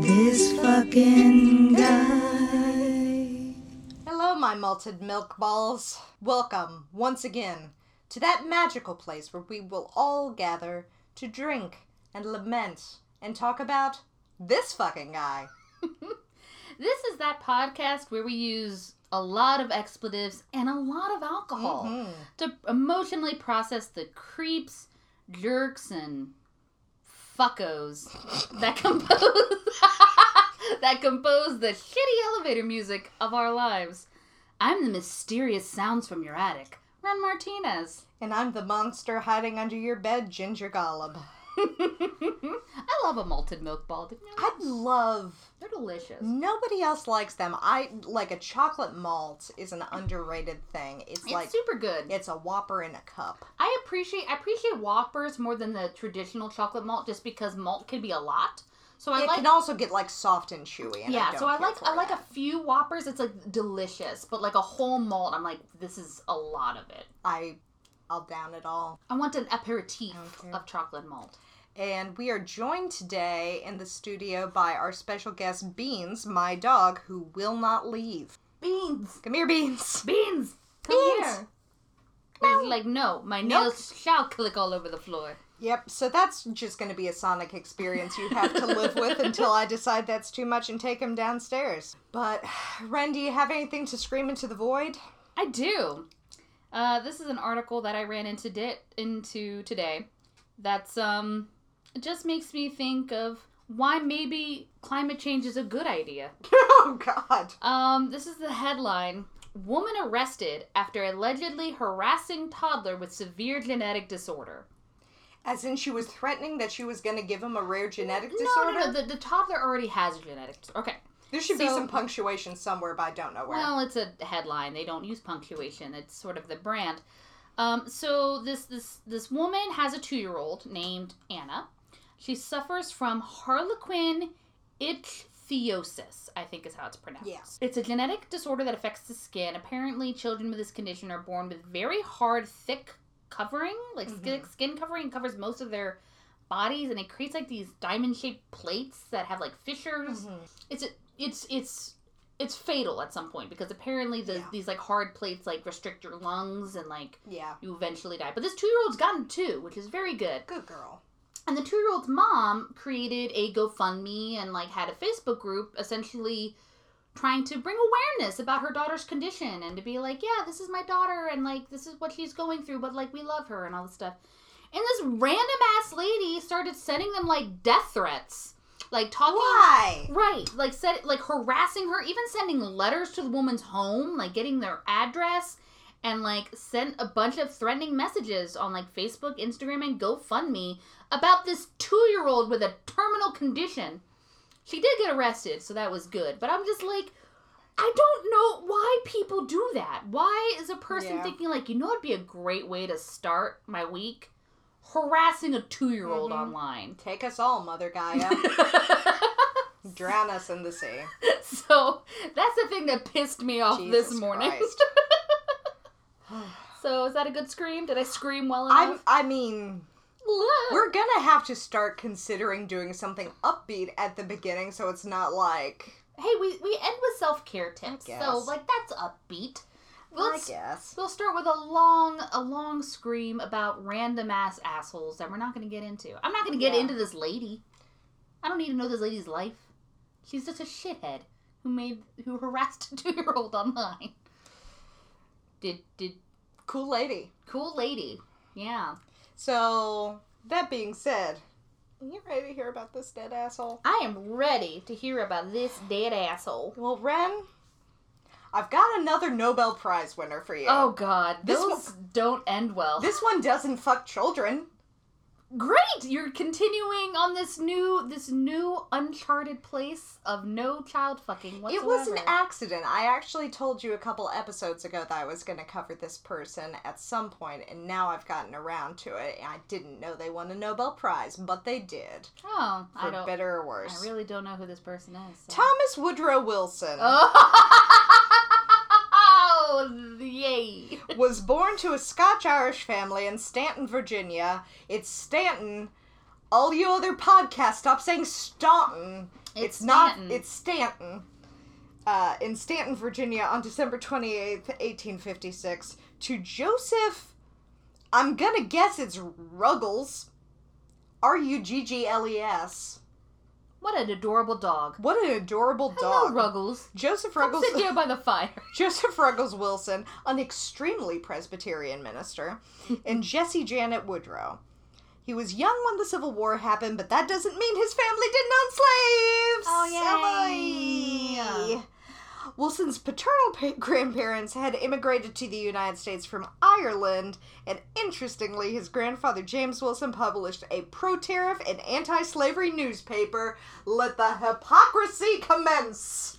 This fucking guy. Hello, my malted milk balls. Welcome, once again, to that magical place where we will all gather to drink and lament and talk about this fucking guy. This is that podcast where we use a lot of expletives and a lot of alcohol Mhm. to emotionally process the creeps, jerks, and fuckos that compose that compose the shitty elevator music of our lives. I'm the mysterious sounds from your attic, Ren Martinez. And I'm the monster hiding under your bed, Ginger Golub. I love a malted milk ball. You know I that? love. They're delicious. Nobody else likes them. I like a chocolate malt is an underrated thing. It's, It's like super good. it's a Whopper in a cup. I appreciate I appreciate Whoppers more than the traditional chocolate malt, just because malt can be a lot. So I it like can also get like soft and chewy. And yeah. I so I like I like a few Whoppers. It's like delicious, but like a whole malt, I'm like this is a lot of it. I, I'll down it all. I want an aperitif of chocolate malt. And we are joined today in the studio by our special guest Beans, my dog, who will not leave. Beans, Come here, Beans. beans, come Beans. here. He's like no, my Nope. nails shall click all over the floor. Yep, so that's just going to be a sonic experience you have to live with until I decide that's too much and take him downstairs. But, Ren, do you have anything to scream into the void? I do. Uh, this is an article that I ran into di- into today. That's um, it just makes me think of why maybe climate change is a good idea. oh, God. Um, this is the headline: Woman arrested after allegedly harassing toddler with severe genetic disorder. As in, she was threatening that she was going to give him a rare genetic No, disorder? no, no. The, the toddler already has a genetic. dis- Okay. there should be some punctuation somewhere, but I don't know where. Well, it's a headline. They don't use punctuation. It's sort of the brand. Um, so this this this woman has a two year old named Anna. She suffers from Harlequin ichthyosis. I think is how it's pronounced. Yeah. It's a genetic disorder that affects the skin. Apparently, children with this condition are born with very hard, thick covering, like skin, skin covering, covers most of their bodies, and it creates like these diamond shaped plates that have like fissures Mhm. it's it's it's it's fatal at some point because apparently the, Yeah. these like hard plates like restrict your lungs and like Yeah. you eventually die. But this two year old's gotten two, which is very good. Good girl. And the two year old's mom created a GoFundMe and like had a Facebook group essentially trying to bring awareness about her daughter's condition and to be like, yeah, this is my daughter and like this is what she's going through, but like we love her and all this stuff. And this random ass lady started sending them like death threats. Like talking Why? Right, like said, like harassing her, even sending letters to the woman's home, like getting their address, and like sent a bunch of threatening messages on like Facebook, Instagram, and GoFundMe about this two-year-old with a terminal condition. She did get arrested, so that was good. But I'm just like, I don't know why people do that. Why is a person Yeah. thinking like, you know, it'd be a great way to start my week, harassing a two-year-old Mhm. online. Take us all, Mother Gaia. Drown us in the sea. so that's the thing that pissed me off this morning. So is that a good scream? Did I scream well enough? I mean, we're gonna have to start considering doing something upbeat at the beginning so it's not like. hey, we we end with self care tips, so like that's upbeat. Let's I guess. we'll start with a long a long scream about random ass assholes that we're not going to get into. I'm not going to get Yeah. into this lady. I don't need to know this lady's life. She's just a shithead who made who harassed a two year old online. Did did Cool lady. cool lady? Yeah. So, that being said, are you ready to hear about this dead asshole? I am ready to hear about this dead asshole. Well, Ren, I've got another Nobel Prize winner for you. Oh God, This those don't end well. This one doesn't fuck children. Great, you're continuing on this new this new uncharted place of no child fucking whatsoever. It was an accident. I actually told you a couple episodes ago that I was going to cover this person at some point, and now I've gotten around to it. I didn't know they won a Nobel Prize, but they did. Oh, For I don't. better or worse. I really don't know who this person is. so- Thomas Woodrow Wilson Oh, yay! was born to a Scotch Irish family in Stanton, Virginia. It's Stanton. All you other podcasts, stop saying Staunton. It's not. Stanton. It's Stanton. Uh, in Stanton, Virginia, on December twenty eighth, eighteen fifty six, to Joseph. I'm gonna guess it's Ruggles. R U G G L E S. What an adorable dog. What an adorable Hello, dog. Ruggles. Joseph Come Ruggles. sit here by the fire. Joseph Ruggles Wilson, an extremely Presbyterian minister, and Jessie Janet Woodrow. He was young when the Civil War happened, but that doesn't mean his family didn't own slaves. Oh, yay. Boy. Wilson's paternal pa- grandparents had immigrated to the United States from Ireland, and interestingly, his grandfather James Wilson published a pro tariff and anti slavery newspaper. Let the hypocrisy commence!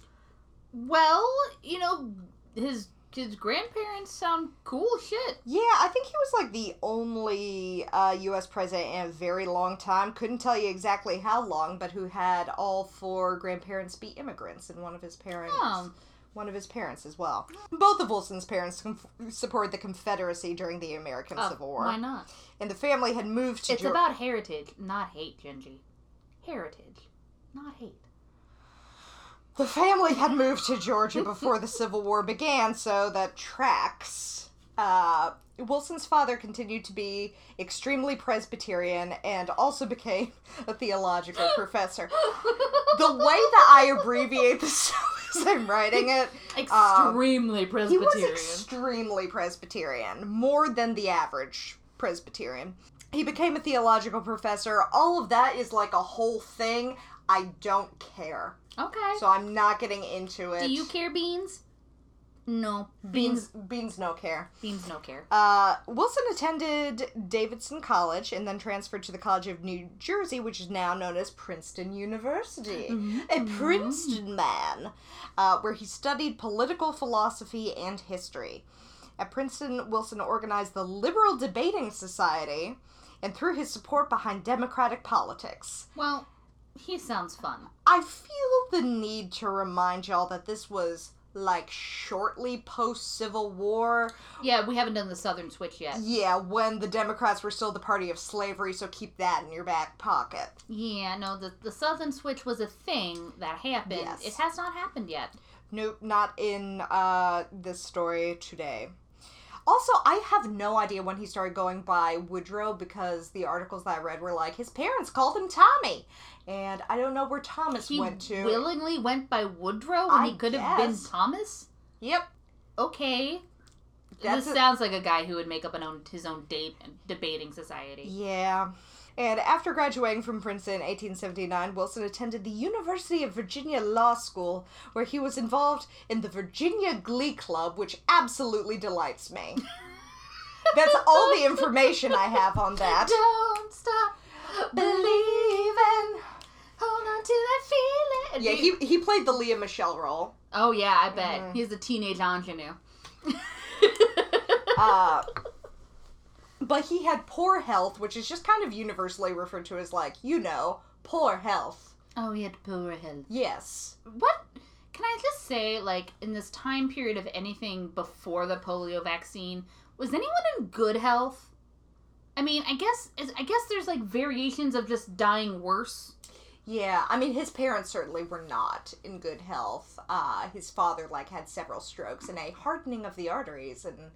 Well, you know, his his grandparents sound cool shit. Yeah, I think he was like the only uh, U.S. president in a very long time. Couldn't tell you exactly how long, but who had all four grandparents be immigrants, and one of his parents, Oh. one of his parents as well. Both of Wilson's parents conf- supported the Confederacy during the American Oh, Civil War, Why not? and the family had moved to. It's Geor- about heritage, not hate, Genji. Heritage, not hate. The family had moved to Georgia before the Civil War began, so that tracks. Uh, Wilson's father continued to be extremely Presbyterian and also became a theological professor. The way that I abbreviate this as I'm writing it, Extremely he Presbyterian. was extremely Presbyterian, more than the average Presbyterian. He became a theological professor. All of that is like a whole thing. I don't care. okay. So I'm not getting into it. Do you care, Beans? No. Beans, Beans. beans, no care. Beans no care. Uh, Wilson attended Davidson College and then transferred to the College of New Jersey, which is now known as Princeton University. A Princeton man, uh, where he studied political philosophy and history. At Princeton, Wilson organized the Liberal Debating Society and threw his support behind democratic politics. Well, he sounds fun. I feel the need to remind y'all that this was like shortly post Civil War. Yeah, we haven't done the Southern Switch yet. Yeah, when the Democrats were still the party of slavery, so keep that in your back pocket. Yeah, no, the, the Southern Switch was a thing that happened. Yes. It has not happened yet. Nope, not in uh, this story today. Also, I have no idea when he started going by Woodrow because the articles that I read were like his parents called him Tommy, and I don't know where Thomas He went to. willingly went by Woodrow when I he could have been. Thomas? Yep, Okay. that's this a- sounds like a guy who would make up an own his own date debating society. Yeah. And after graduating from Princeton in 1879, Wilson attended the University of Virginia Law School, where he was involved in the Virginia Glee Club, which absolutely delights me. That's all the information I have on that. Don't stop Believing. Hold on to that feeling. Yeah, he, he played the Lea Michele role. Oh yeah, I bet Mhm. he's a teenage ingenue. Uh, but he had poor health, which is just kind of universally referred to as, like, you know, poor health. oh, he had poor health. Yes. What? Can I just say, like, in this time period of anything before the polio vaccine, was anyone in good health? I mean, I guess I guess there's like variations of just dying worse. Yeah, I mean, his parents certainly were not in good health. Uh, his father, like, had several strokes and a hardening of the arteries, and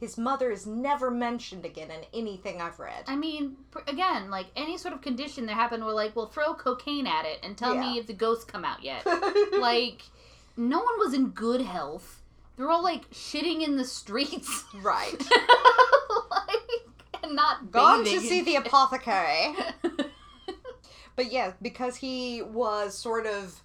his mother is never mentioned again in anything I've read. I mean, again, like any sort of condition that happened, we're like, well, throw cocaine at it and tell me if the ghosts come out yet. like, no one was in good health. They're all like shitting in the streets, right. like, and not Gone to see the apothecary. But yeah, because he was sort of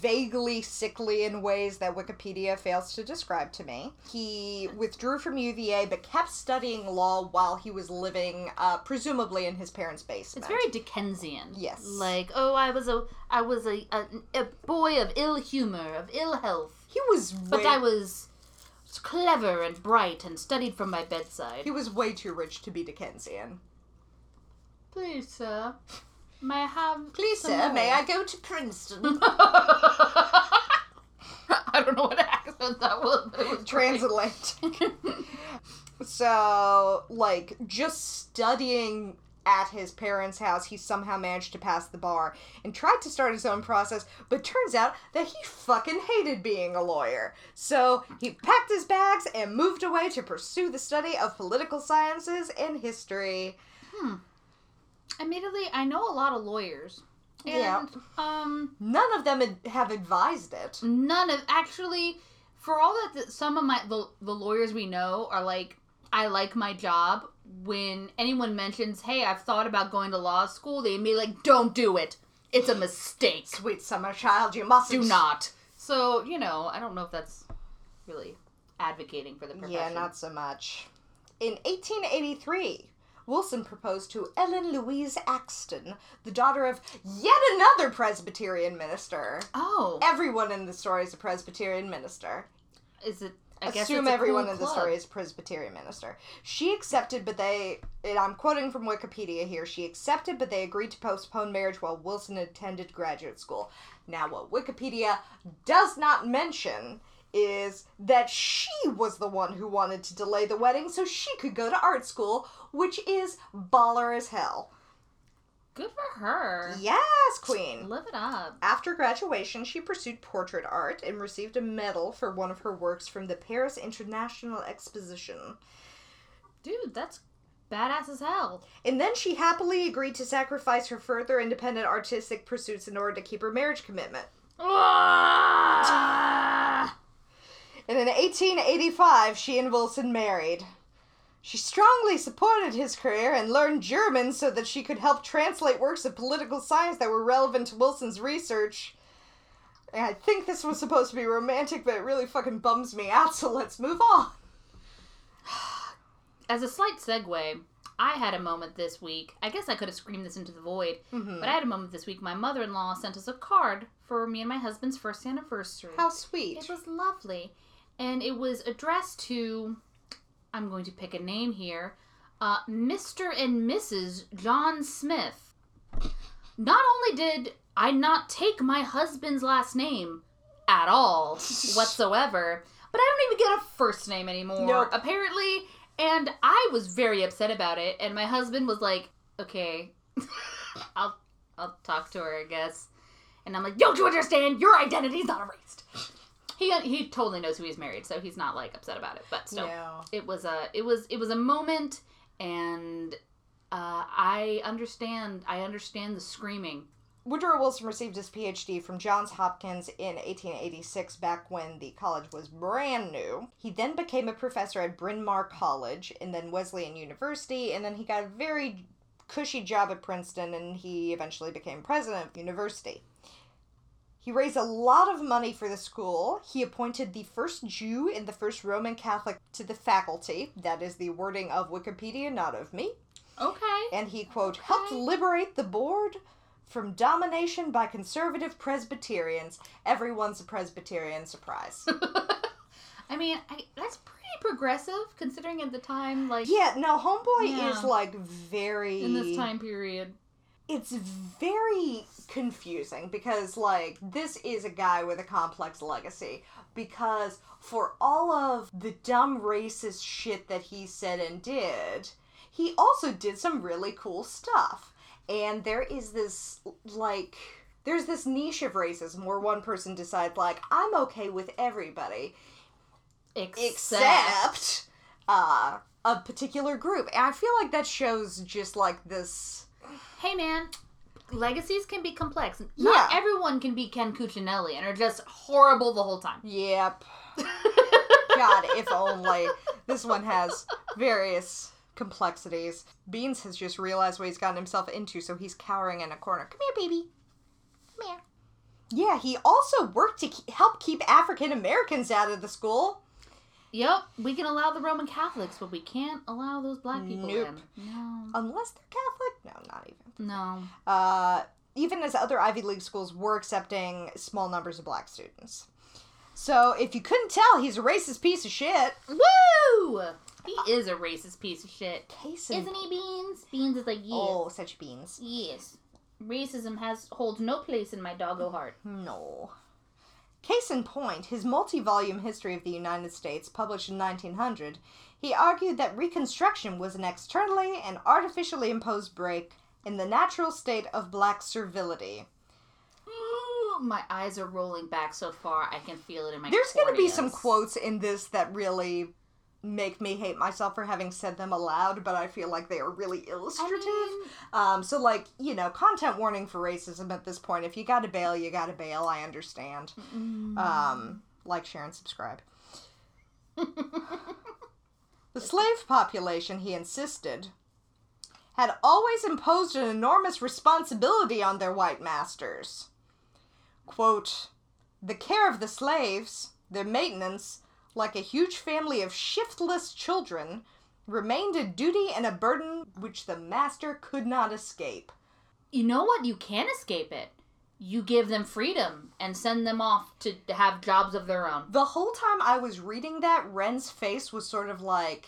vaguely sickly in ways that Wikipedia fails to describe to me, he withdrew from UVA but kept studying law while he was living, uh, presumably in his parents' basement. It's very Dickensian. Yes. Like, oh, I was a, I was a, a, a boy of ill humor, of ill health, He was but I was clever and bright and studied from my bedside. he was way too rich to be Dickensian. Please, sir, may I have? Please, sir, more?" may I go to Princeton? I don't know what accent that was, it was. Transatlantic. so, like, just studying at his parents' house, he somehow managed to pass the bar and tried to start his own process, but turns out that he fucking hated being a lawyer. So he packed his bags and moved away to pursue the study of political sciences and history. Hmm. Admittedly, I know a lot of lawyers. And, Yeah. um, None of them have advised it. none of actually for all that the, some of my the, the lawyers we know are like i like my job when anyone mentions hey i've thought about going to law school they be like don't do it it's a mistake Sweet summer child, you mustn't. do not so you know i don't know if that's really advocating for the profession Yeah, not so much. In 1883, Wilson proposed to Ellen Louise Axson, the daughter of yet another Presbyterian minister. oh Everyone in the story is a Presbyterian minister. is it i Assume everyone cool in the story is Presbyterian minister. She accepted, but they. And I'm quoting from Wikipedia here. She accepted, but they agreed to postpone marriage while Wilson attended graduate school. Now, what Wikipedia does not mention is that she was the one who wanted to delay the wedding so she could go to art school, which is baller as hell. good for her Yes, queen. live it up After graduation, she pursued portrait art and received a medal for one of her works from the Paris International Exposition. dude that's badass as hell And then she happily agreed to sacrifice her further independent artistic pursuits in order to keep her marriage commitment. And in 1885, she and Wilson married. She strongly supported his career and learned German so that she could help translate works of political science that were relevant to Wilson's research. And I think this was supposed to be romantic, but it really fucking bums me out, so let's move on. As a slight segue, I had a moment this week. I guess I could have screamed this into the void, Mhm. but I had a moment this week. My mother in law sent us a card for me and my husband's first anniversary. How sweet. It was lovely. And it was addressed to, I'm going to pick a name here, uh, Mr. and Mrs. John Smith. Not only did I not take my husband's last name at all whatsoever, but I don't even get a first name anymore, Nope. apparently. And I was very upset about it. And my husband was like, okay, I'll, I'll talk to her, I guess. And I'm like, don't you understand? Your identity's not erased. He he totally knows who he's married, so he's not like upset about it. But still, No. it was a it was it was a moment, and uh, I understand I understand the screaming. Woodrow Wilson received his PhD from Johns Hopkins in 1886, back when the college was brand new. He then became a professor at Bryn Mawr College and then Wesleyan University, and then he got a very cushy job at Princeton, and he eventually became president of the university. He raised a lot of money for the school. He appointed the first Jew and the first Roman Catholic to the faculty. That is the wording of Wikipedia, not of me Okay. and he quote helped liberate the board from domination by conservative Presbyterians. Everyone's a Presbyterian. Surprise. I mean, I, that's pretty progressive considering at the time, like yeah, no, Homeboy Yeah. is like very in this time period. It's very confusing because like this is a guy with a complex legacy because for all of the dumb racist shit that he said and did, he also did some really cool stuff. And there is this like there's this niche of racism where one person decides like I'm okay with everybody Except, except uh a particular group. And I feel like that shows just like this hey man, legacies can be complex. Not Yeah. everyone can be Ken Cuccinelli and are just horrible the whole time. Yep. God, if only. This one has various complexities. Beans has just realized what he's gotten himself into, so he's cowering in a corner. Come here, baby. Come here. Yeah, he also worked to ke- help keep African Americans out of the school. Yep, we can allow the Roman Catholics, but we can't allow those black people Nope. in. No, Unless they're Catholic? No, not even. no. Uh, even as other Ivy League schools were accepting small numbers of black students. So, if you couldn't tell, he's a racist piece of shit. Woo! He is a racist piece of shit, Case isn't he? Beans. Beans is like yes, Oh, such beans. yes. Racism has holds no place in my doggo heart. No. Case in point, his multi volume history of the United States, published in 1900, he argued that Reconstruction was an externally and artificially imposed break in the natural state of black servility. Ooh, my eyes are rolling back so far. I can feel it in my. There's going to be some quotes in this that really make me hate myself for having said them aloud, but I feel like they are really illustrative. mean- um, so, like, you know, content warning for racism at this point. If you gotta bail, you gotta bail. I understand. Um, like, share, and subscribe. the slave population, he insisted, had always imposed an enormous responsibility on their white masters. Quote, the care of the slaves, their maintenance, like a huge family of shiftless children, remained a duty and a burden which the master could not escape. You know what? You can escape it. You give them freedom and send them off to have jobs of their own. The whole time I was reading that, Ren's face was sort of like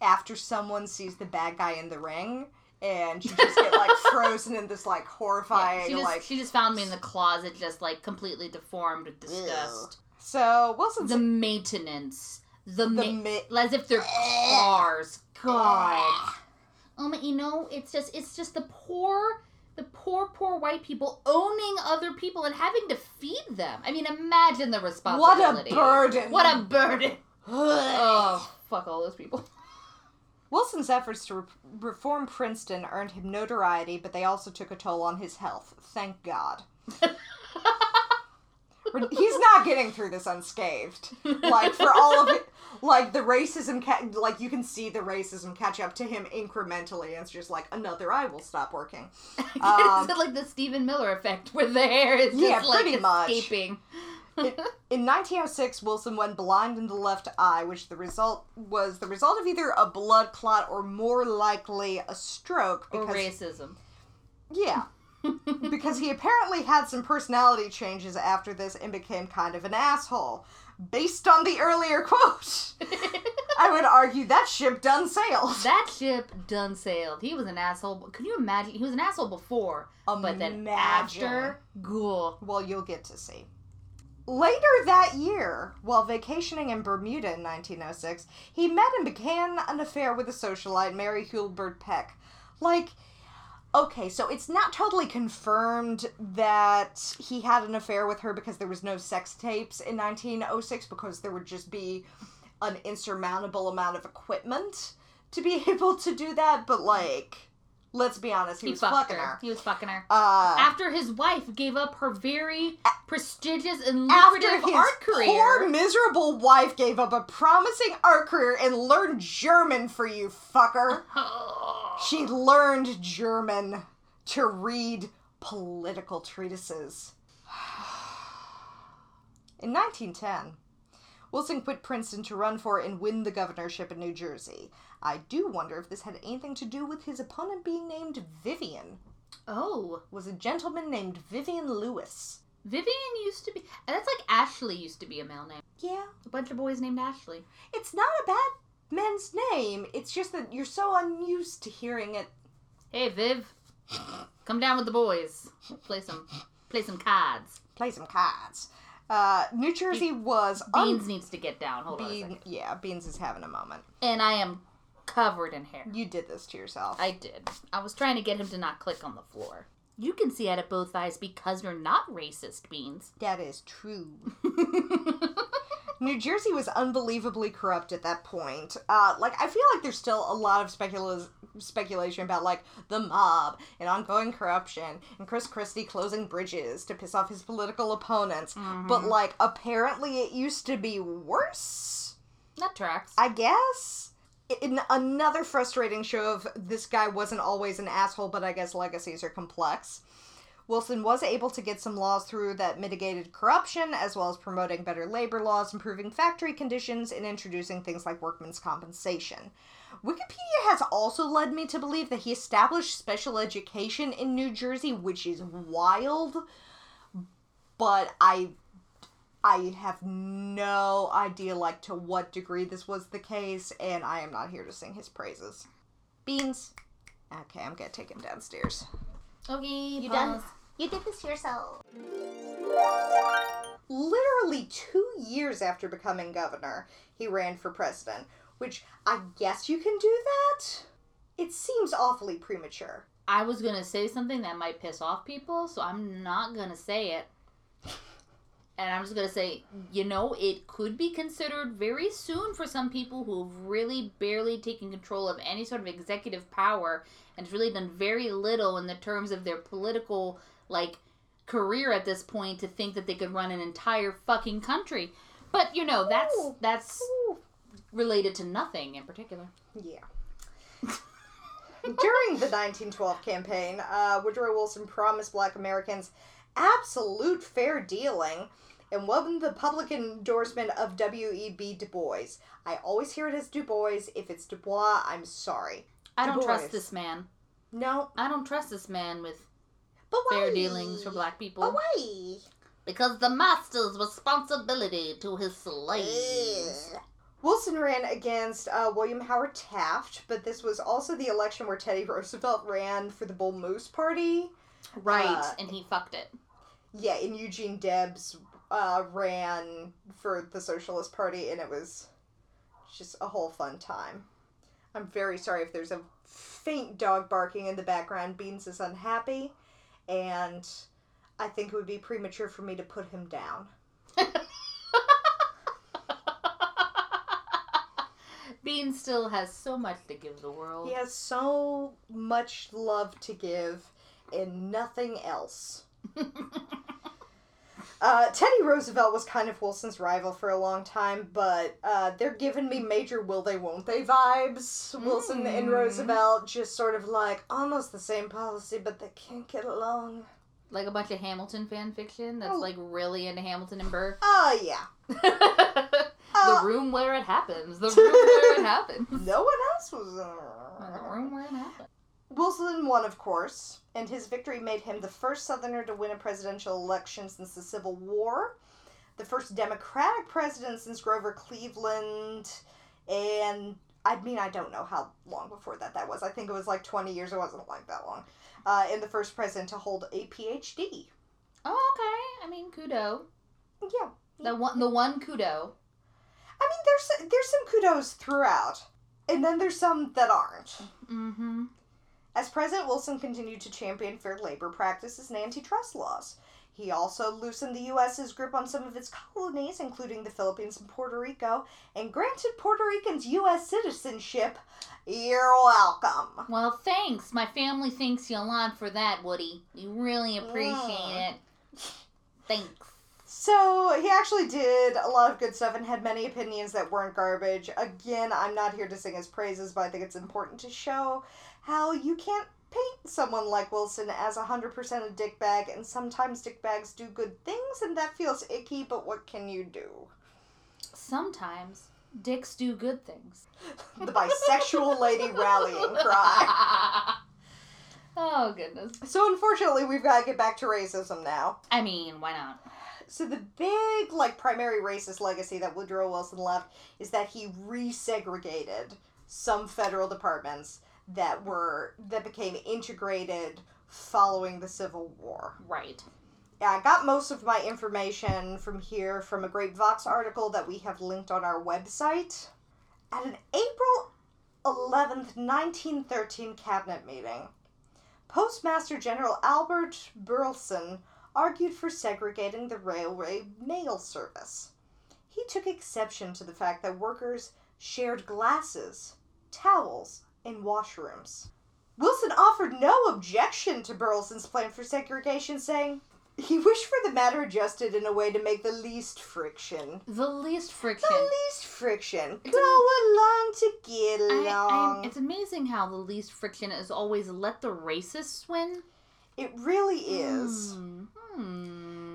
after someone sees the bad guy in the ring, and you just get like frozen in this like Yeah, horrifying she just like. she just found me in the closet, just like completely deformed with disgust. So Wilson's The maintenance, the, the ma- mi- as if they're cars. God. Um, you know, it's just it's just the poor, the poor, poor white people owning other people and having to feed them. I mean, imagine the responsibility. what a burden! What a burden! Oh, fuck all those people. Wilson's efforts to re- reform Princeton earned him notoriety, but they also took a toll on his health. Thank God. He's not getting through this unscathed. Like for all of it, like the racism, ca- like you can see the racism catch up to him incrementally. And it's just like another eye will stop working. Um, it's like the Stephen Miller effect, where the hair is just Yeah, like pretty much. escaping. In 1906, Wilson went blind in the left eye, which the result was the result of either a blood clot or more likely a stroke. Or racism. Yeah. Because he apparently had some personality changes after this and became kind of an asshole. Based on the earlier quote, I would argue that ship done sailed. That ship done sailed. He was an asshole. Could you imagine? He was an asshole before, but then Imagine. after, ghoul. Well, you'll get to see. Later that year, while vacationing in Bermuda in 1906, he met and began an affair with a socialite, Mary Hulbert Peck. Like, okay, so it's not totally confirmed that he had an affair with her because there was no sex tapes in 1906 because there would just be an insurmountable amount of equipment to be able to do that, but like, let's be honest, he, He was fucking her. her. He was fucking her. Uh, After his wife gave up her very prestigious and after lucrative his art career. poor miserable wife gave up a promising art career and learned German for you fucker. She learned German to read political treatises. In 1910, Wilson quit Princeton to run for and win the governorship in New Jersey. I do wonder if this had anything to do with his opponent being named Vivian. oh, Was a gentleman named Vivian Lewis. Vivian used to be. and That's like Ashley used to be a male name. Yeah, A bunch of boys named Ashley. it's not a bad man's name. It's just that you're so unused to hearing it. Hey, Viv, come down with the boys. Play some, play some cards. Play some cards. Uh, New Jersey was Beans un- needs to get down. Hold on Bean, second. yeah, Beans is having a moment. And I am covered in hair. You did this to yourself. I did. I was trying to get him to not click on the floor. You can see out of both eyes because you're not racist, Beans. that is true. New Jersey was unbelievably corrupt at that point. Uh, like I feel like there's still a lot of specula- speculation about like the mob and ongoing corruption and Chris Christie closing bridges to piss off his political opponents. But like apparently it used to be worse. That tracks. I guess. In another frustrating show of this guy wasn't always an asshole, but I guess legacies are complex. Wilson was able to get some laws through that mitigated corruption, as well as promoting better labor laws, improving factory conditions, and introducing things like workmen's compensation. Wikipedia has also led me to believe that he established special education in New Jersey, which is wild, but I I have no idea like to what degree this was the case, and I am not here to sing his praises. Beans. Okay, I'm gonna take him downstairs. Okay, You pause. done? You did this to yourself. Literally two years after becoming governor, he ran for president, which I guess you can do that. It seems awfully premature. I was gonna say something that might piss off people, so I'm not gonna say it. And I'm just gonna say, you know, it could be considered very soon for some people who've really barely taken control of any sort of executive power and have really done very little in the terms of their political like career at this point to think that they could run an entire fucking country. But you know, that's Ooh. that's Ooh. related to nothing in particular. Yeah. During the 1912 campaign, uh, Woodrow Wilson promised black Americans absolute fair dealing and won the public endorsement of W.E.B. Du Bois. I always hear it as Du Bois. If it's Du Bois, I'm sorry. I Du don't trust this man. No, I don't trust this man with but why? fair dealings for black people. But why? Because the master's responsibility to his slaves. Ugh. Wilson ran against uh, William Howard Taft, but this was also the election where Teddy Roosevelt ran for the Bull Moose Party. Right, Uh, and he fucked it. Yeah, and Eugene Debs uh, ran for the Socialist Party, and it was just a whole fun time. I'm very sorry if there's a faint dog barking in the background. Beans is unhappy, and I think it would be premature for me to put him down. Bean still has so much to give the world. He has so much love to give and nothing else. Uh, Teddy Roosevelt was kind of Wilson's rival for a long time, but uh, they're giving me major will they won't they vibes. Wilson and Mm. Roosevelt just sort of like almost the same policy, but they can't get along. Like a bunch of Hamilton fan fiction that's Oh. like really into Hamilton and Burr. Oh, yeah. the Uh, room where it happens. The room where it happens. no one else was. In the Uh... room where it happens. Wilson won, of course, and his victory made him the first Southerner to win a presidential election since the Civil War, the first Democratic president since Grover Cleveland, and I mean, I don't know how long before that that was. I think it was like 20 years. It wasn't like that long. Uh, and the first president to hold a PhD. Oh, okay. I mean, kudo. Yeah. The one, the one kudo. I mean, there's there's some kudos throughout, and then there's some that aren't. Mm-hmm. As president, Wilson continued to champion fair labor practices and antitrust laws. He also loosened the U.S.'s grip on some of its colonies, including the Philippines and Puerto Rico, and granted Puerto Ricans U.S. citizenship. You're welcome. Well, thanks. My family thanks you a lot for that, Woody. We really appreciate Mm. it. Thanks. So, he actually did a lot of good stuff and had many opinions that weren't garbage. Again, I'm not here to sing his praises, but I think it's important to show how you can't paint someone like Wilson as 100% a dickbag, and sometimes dickbags do good things, and that feels icky, but what can you do? Sometimes dicks do good things. The bisexual lady rallying cry. oh goodness. So, unfortunately, we've got to get back to racism now. I mean, why not? So the big, like, primary racist legacy that Woodrow Wilson left is that he resegregated some federal departments that were that became integrated following the Civil War. Right. Yeah, I got most of my information from here from a great Vox article that we have linked on our website. At an April 11th, 1913 cabinet meeting, Postmaster General Albert Burleson argued for segregating the railway mail service. He took exception to the fact that workers shared glasses, towels, and washrooms. Wilson offered no objection to Burleson's plan for segregation, saying, he wished for the matter adjusted in a way to make the least friction. The least friction. The least friction. It's Go along to get along. I'm, it's amazing how the least friction is always let the racists win. it really is. Hmm.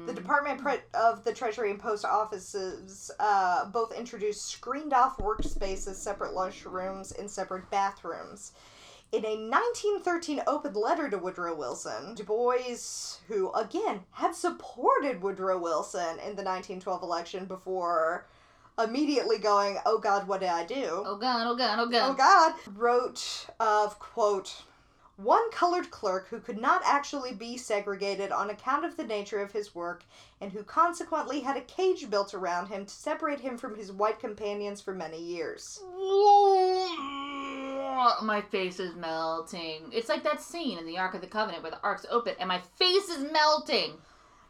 The Department of the Treasury and Post Offices uh, both introduced screened off workspaces, separate lunchrooms, and separate bathrooms. In a 1913 open letter to Woodrow Wilson, Du Bois, who again had supported Woodrow Wilson in the 1912 election before immediately going, Oh God, what did I do? Oh god, oh god, oh god. Oh God, wrote of quote, one colored clerk who could not actually be segregated on account of the nature of his work, and who consequently had a cage built around him to separate him from his white companions for many years. My face is melting. It's like that scene in the Ark of the Covenant where the Ark's open and my face is melting.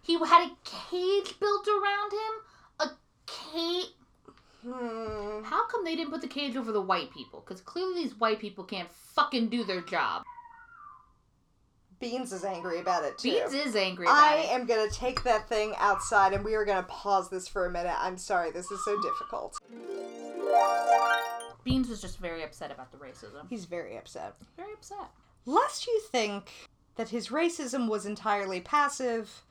He had a cage built around him? A cage. Hmm. How come they didn't put the cage over the white people? Because clearly these white people can't fucking do their job. Beans is angry about it too. Beans is angry about I it. am gonna take that thing outside and we are gonna pause this for a minute. I'm sorry, this is so difficult. Beans was just very upset about the racism. He's very upset. Very upset. Lest you think that his racism was entirely passive,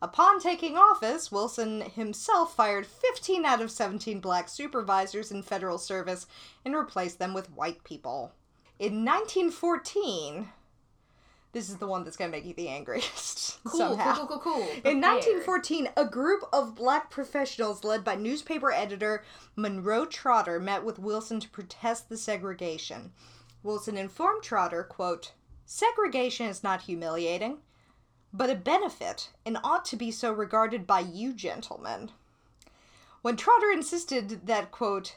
upon taking office, Wilson himself fired 15 out of 17 black supervisors in federal service and replaced them with white people. In 1914, this is the one that's going to make you the angriest Cool, somehow. cool, cool, cool, cool. In 1914, a group of black professionals led by newspaper editor Monroe Trotter met with Wilson to protest the segregation. Wilson informed Trotter, quote, Segregation is not humiliating, but a benefit, and ought to be so regarded by you gentlemen. When Trotter insisted that, quote,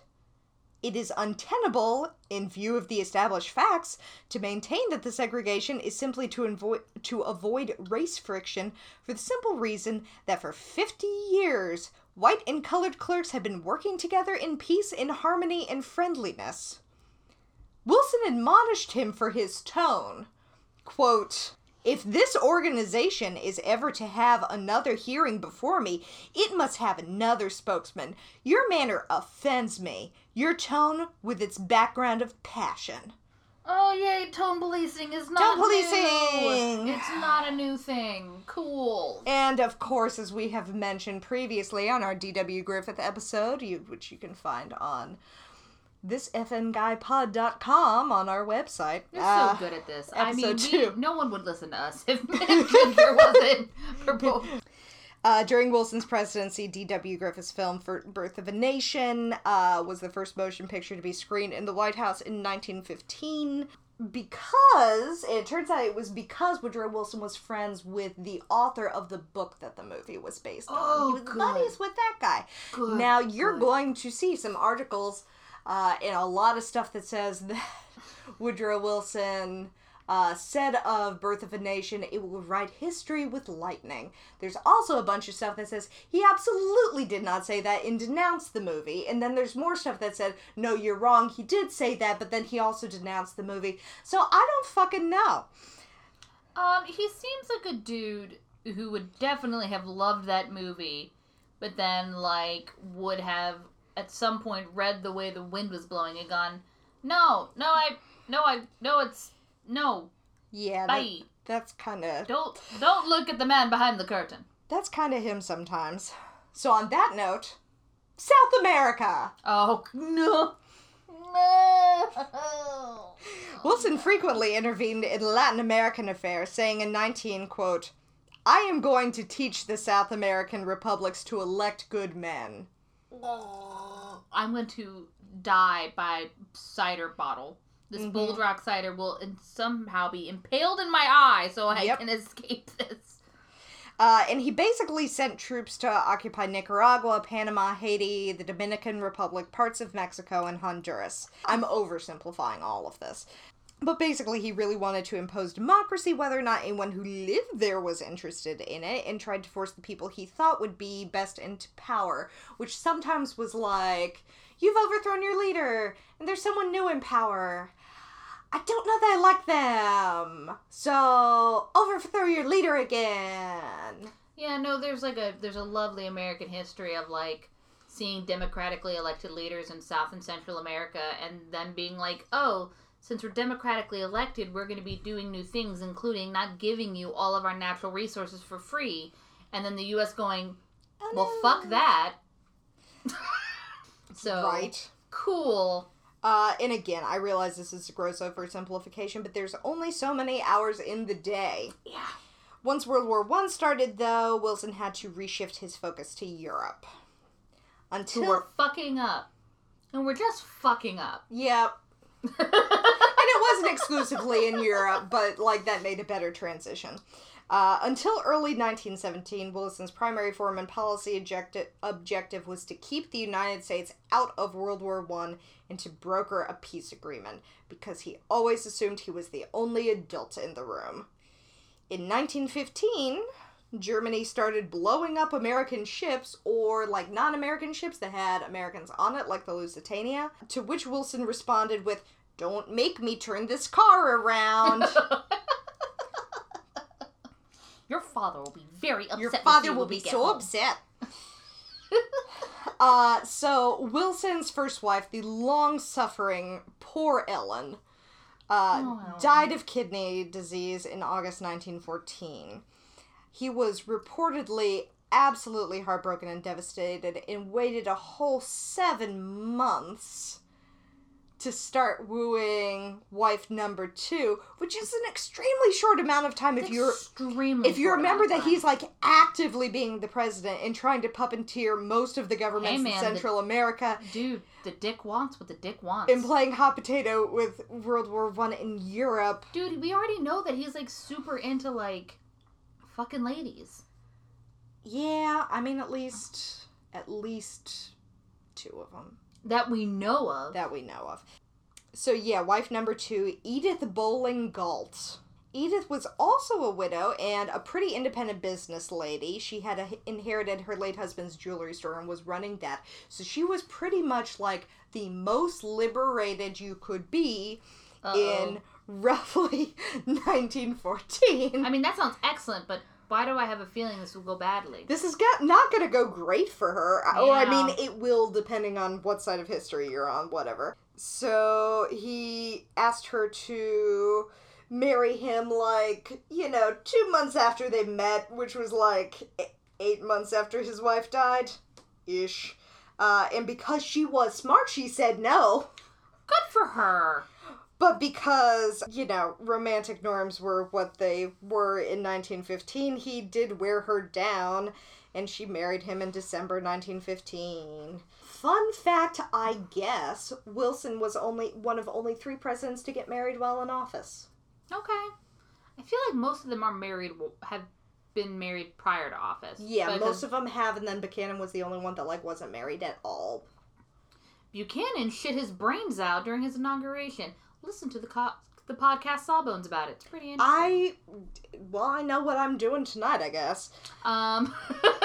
it is untenable, in view of the established facts, to maintain that the segregation is simply to, avo- to avoid race friction for the simple reason that for 50 years, white and colored clerks have been working together in peace, in harmony, and friendliness. Wilson admonished him for his tone. Quote, if this organization is ever to have another hearing before me, it must have another spokesman. Your manner offends me. Your tone, with its background of passion. Oh yay, tone policing is not Tone policing! New. It's not a new thing. Cool. And of course, as we have mentioned previously on our D.W. Griffith episode, you, which you can find on thisfnguypod.com on our website. You're Uh, so good at this. I mean, we, no one would listen to us if there wasn't proposed. Uh, during Wilson's presidency, D.W. Griffith's film for Birth of a Nation uh, was the first motion picture to be screened in the White House in 1915. Because it turns out it was because Woodrow Wilson was friends with the author of the book that the movie was based on. Oh, he was good. buddies with that guy. Good, now you're good. going to see some articles uh, and a lot of stuff that says that Woodrow Wilson uh, said of Birth of a Nation, it will write history with lightning. There's also a bunch of stuff that says he absolutely did not say that and denounced the movie. And then there's more stuff that said, no, you're wrong, he did say that, but then he also denounced the movie. So I don't fucking know. Um, he seems like a dude who would definitely have loved that movie, but then like would have at some point read the way the wind was blowing and gone, no, no, I, no, I, no, it's no, Yeah, that, that's kind of Don't don't look at the man behind the curtain. that's kind of him sometimes. So on that note, South America. Oh no. No. Wilson frequently intervened in Latin American affairs, saying in 19, quote, I am going to teach the South American republics to elect good men. I'm going to die by cider bottle. This Mhm. Bold Rock cider will in- somehow be impaled in my eye so I Yep. can escape this. Uh, and he basically sent troops to occupy Nicaragua, Panama, Haiti, the Dominican Republic, parts of Mexico, and Honduras. I'm oversimplifying all of this. But basically, he really wanted to impose democracy, whether or not anyone who lived there was interested in it, and tried to force the people he thought would be best into power, which sometimes was like, You've overthrown your leader, and there's someone new in power. I don't know that I like them. So, overthrow your leader again. Yeah, no, there's like a there's a lovely American history of like seeing democratically elected leaders in South and Central America and then being like, "Oh, since we're democratically elected, we're going to be doing new things including not giving you all of our natural resources for free." And then the US going, oh, "Well, fuck that." so, Right. cool. Uh, and again, I realize this is a gross oversimplification, but there's only so many hours in the day. Yeah. Once World War One started, though, Wilson had to reshift his focus to Europe. Until we're fucking up. And we're just fucking up. Yep. and it wasn't exclusively in Europe, but like that made a better transition. Uh, until early 1917, Wilson's primary foreign policy objective, objective was to keep the United States out of World War I and to broker a peace agreement, because he always assumed he was the only adult in the room. In 1915, Germany started blowing up American ships or like non American ships that had Americans on it, like the Lusitania, to which Wilson responded with, Don't make me turn this car around. Your father will be very upset. Your father you will be so home. upset. uh, so Wilson's first wife, the long-suffering poor Ellen, uh, Oh, Ellen. died of kidney disease in August 1914. He was reportedly absolutely heartbroken and devastated, and waited a whole seven months to start wooing wife number two, which is an extremely short amount of time if you're extremely if you remember that he's like actively being the president and trying to puppeteer most of the governments Hey, in man, the- Central America dude, the dick wants what the dick wants. and playing hot potato with World War One in Europe. dude, we already know that he's like super into like fucking ladies. Yeah, I mean at least at least two of them That we know of. that we know of. So yeah, wife number two, Edith Bolling Galt. Edith was also a widow and a pretty independent business lady. She had a, inherited her late husband's jewelry store and was running that. So she was pretty much like the most liberated you could be Uh-oh. in roughly 1914. I mean, that sounds excellent, but why do I have a feeling this will go badly? This is got, not going to go great for her. Or, I mean, it will depending on what side of history you're on, whatever. So he asked her to marry him, like, you know, two months after they met, which was like eight months after his wife died ish. Uh, and because she was smart, she said no. Good for her. But because, you know, romantic norms were what they were in 1915, he did wear her down, and she married him in December 1915. Fun fact, I guess, Wilson was only one of only three presidents to get married while in office. Okay. I feel like most of them are married, have been married prior to office. Yeah, most of them have, and then Buchanan was the only one that, like, wasn't married at all. Buchanan shit his brains out during his inauguration. Listen to the co- the podcast Sawbones about it. It's pretty interesting. I, well, I know what I'm doing tonight, I guess. Um,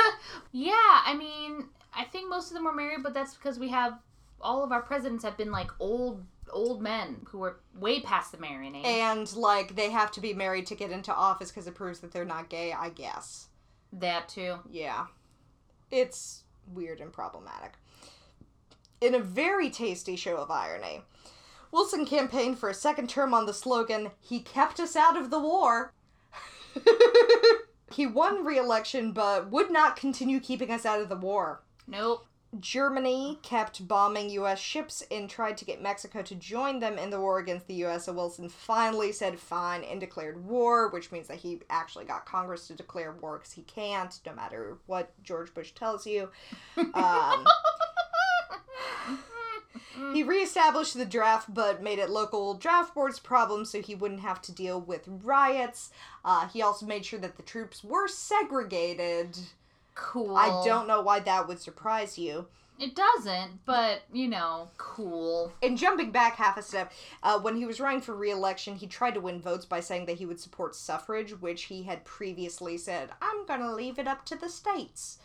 yeah, I mean, I think most of them were married, but that's because we have all of our presidents have been like old old men who are way past the marrying age. And, like, they have to be married to get into office because it proves that they're not gay, I guess. that too. Yeah. It's weird and problematic. In a very tasty show of irony, Wilson campaigned for a second term on the slogan, He kept us out of the war. he won re election but would not continue keeping us out of the war. Nope. Germany kept bombing U.S. ships and tried to get Mexico to join them in the war against the U.S. So Wilson finally said fine and declared war, which means that he actually got Congress to declare war because he can't, no matter what George Bush tells you. Um, he reestablished the draft, but made it local draft board's problem so he wouldn't have to deal with riots. Uh, he also made sure that the troops were segregated. Cool. I don't know why that would surprise you. It doesn't, but you know, cool. And jumping back half a step, uh, when he was running for re-election, he tried to win votes by saying that he would support suffrage, which he had previously said, "I'm gonna leave it up to the states,"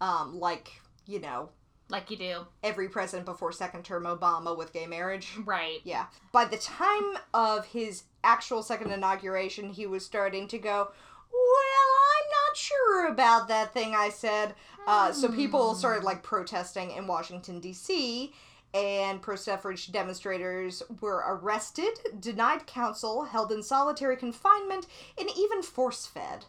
um, like you know Like you do. every president before second term Obama with gay marriage. Right. Yeah. By the time of his actual second inauguration, he was starting to go, Well, I'm not sure about that thing I said. Uh, so people started like protesting in Washington, D.C., and pro suffrage demonstrators were arrested, denied counsel, held in solitary confinement, and even force fed.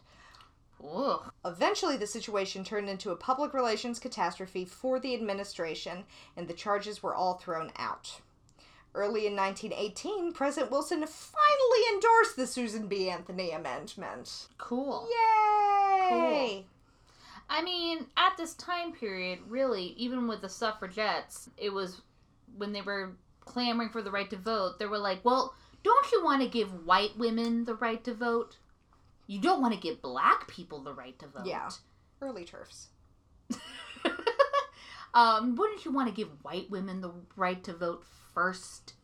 Ugh. Eventually, the situation turned into a public relations catastrophe for the administration, and the charges were all thrown out. Early in 1918, President Wilson finally endorsed the Susan B. Anthony Amendment. Cool. Yay! Cool. I mean, at this time period, really, even with the suffragettes, it was when they were clamoring for the right to vote, they were like, well, don't you want to give white women the right to vote? You don't want to give black people the right to vote. Yeah. Early TERFs. um, wouldn't you want to give white women the right to vote first?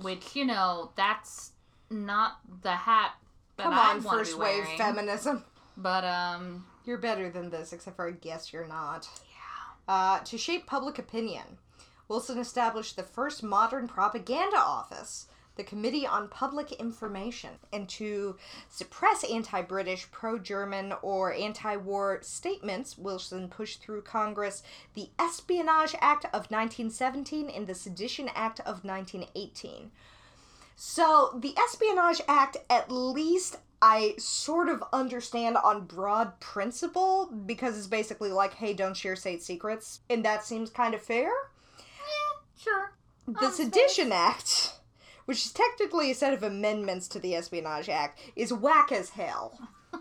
Which, you know, that's not the hat that Come I on, first wave feminism. But, um, You're better than this, except for I guess you're not. yeah. Uh, to shape public opinion, Wilson established the first modern propaganda office, the Committee on Public Information, and to suppress anti British, pro German, or anti war statements, Wilson pushed through Congress the Espionage Act of 1917 and the Sedition Act of 1918. So, the Espionage Act, at least I sort of understand on broad principle, because it's basically like, hey, don't share state secrets, and that seems kind of fair. Sure. The Sedition Act, which is technically a set of amendments to the Espionage Act, is whack as hell.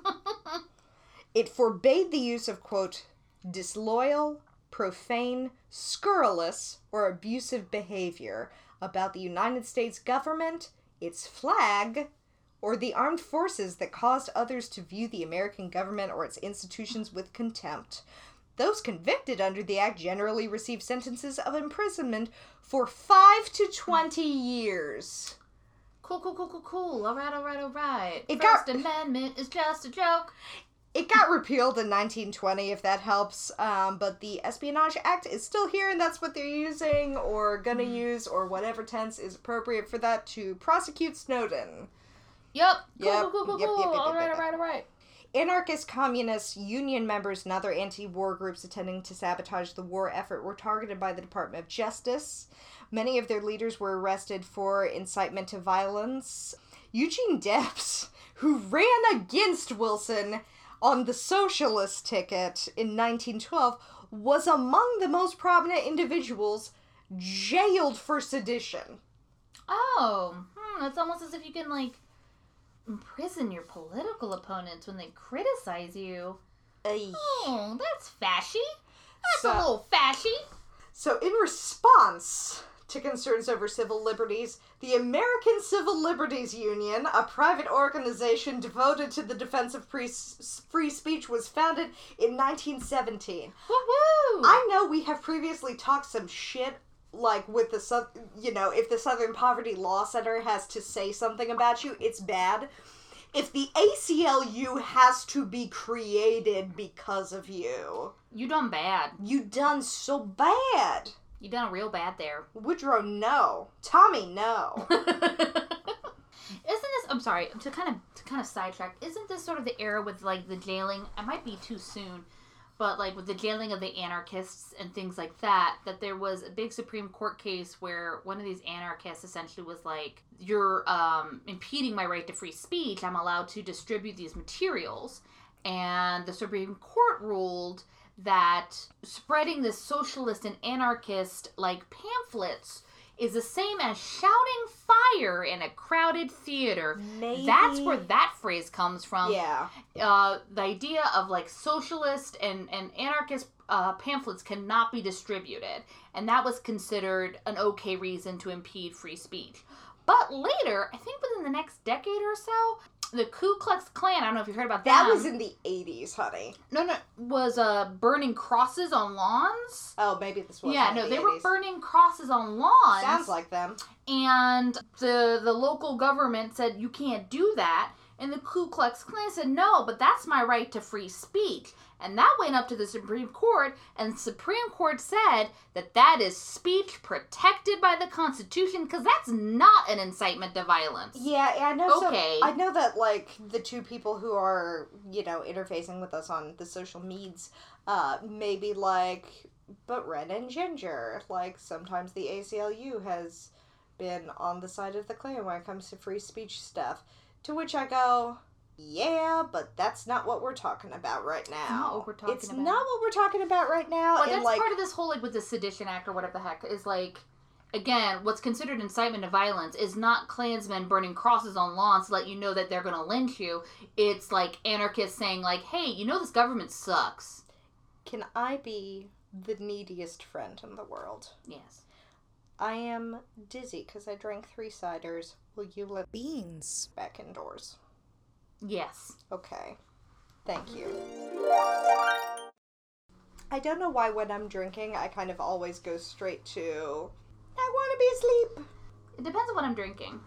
It forbade the use of, quote, disloyal, profane, scurrilous, or abusive behavior about the United States government, its flag, or the armed forces that caused others to view the American government or its institutions with contempt. Those convicted under the act generally receive sentences of imprisonment for 5 to 20 years. Cool, cool, cool, cool, cool. All right, all right, all right. It First got- Amendment is just a joke. It got repealed in 1920, if that helps, um, but the Espionage Act is still here, and that's what they're using, or gonna use, or whatever tense is appropriate for that to prosecute Snowden. Yep. Cool, Yep, cool, cool, cool, cool. yep, yep, all yep, right, yep, all right, all right. Anarchist communists, union members, and other anti war groups attending to sabotage the war effort were targeted by the Department of Justice. Many of their leaders were arrested for incitement to violence. Eugene Debs, who ran against Wilson on the socialist ticket in 1912, was among the most prominent individuals jailed for sedition. Oh, hmm, it's almost as if you can like imprison your political opponents when they criticize you. Oh, that's fashy. That's So- a little fashy. So, in response to concerns over civil liberties, the American Civil Liberties Union, a private organization devoted to the defense of free, free speech, was founded in 1917. Woo woo. I know we have previously talked some shit. Like with the you know, if the Southern Poverty Law Center has to say something about you, it's bad. If the ACLU has to be created because of you, You done bad. you done so bad. You done real bad there. Woodrow, no. Tommy, no. Isn't this? I'm sorry to kind of to kind of sidetrack. Isn't this sort of the era with like the jailing? I might be too soon, but like with the jailing of the anarchists and things like that. That there was a big Supreme Court case where one of these anarchists essentially was like, "You're um, impeding my right to free speech. I'm allowed to distribute these materials," and the Supreme Court ruled that spreading this socialist and anarchist like pamphlets is the same as shouting fire in a crowded theater. Maybe. That's where that phrase comes from. Yeah. Uh, the idea of like socialist and, and anarchist uh, pamphlets cannot be distributed. And that was considered an okay reason to impede free speech. But later, I think within the next decade or so, the Ku Klux Klan, I don't know if you heard about That That was in the 80s, honey. no, no, was uh, burning crosses on lawns. Oh, maybe this was yeah, no, the they were burning crosses on lawns. Sounds like them. and the the local government said you can't do that and the Ku Klux Klan said no but that's my right to free speech and that went up to the Supreme Court and the Supreme Court said that that is speech protected by the Constitution because that's not an incitement to violence Yeah, I know. Okay. I know that like the two people who are you know interfacing with us on the social meds, uh, maybe like, but Ren and Ginger. Like sometimes the ACLU has been on the side of the Klan when it comes to free speech stuff. To which I go, yeah, but that's not what we're talking about right now. not what we're talking It's about. not what we're talking about right now. But and that's like, part of this whole like with the Sedition Act or whatever the heck is like. Again, what's considered incitement to violence is not Klansmen burning crosses on lawns to let you know that they're going to lynch you. It's like anarchists saying, like, "Hey, you know this government sucks." can I be the neediest friend in the world? Yes. I am dizzy because I drank three ciders. Will you let Beans. back indoors? Yes. Okay. Thank you. I don't know why when I'm drinking, I kind of always go straight to, I want to be asleep. It depends on what I'm drinking.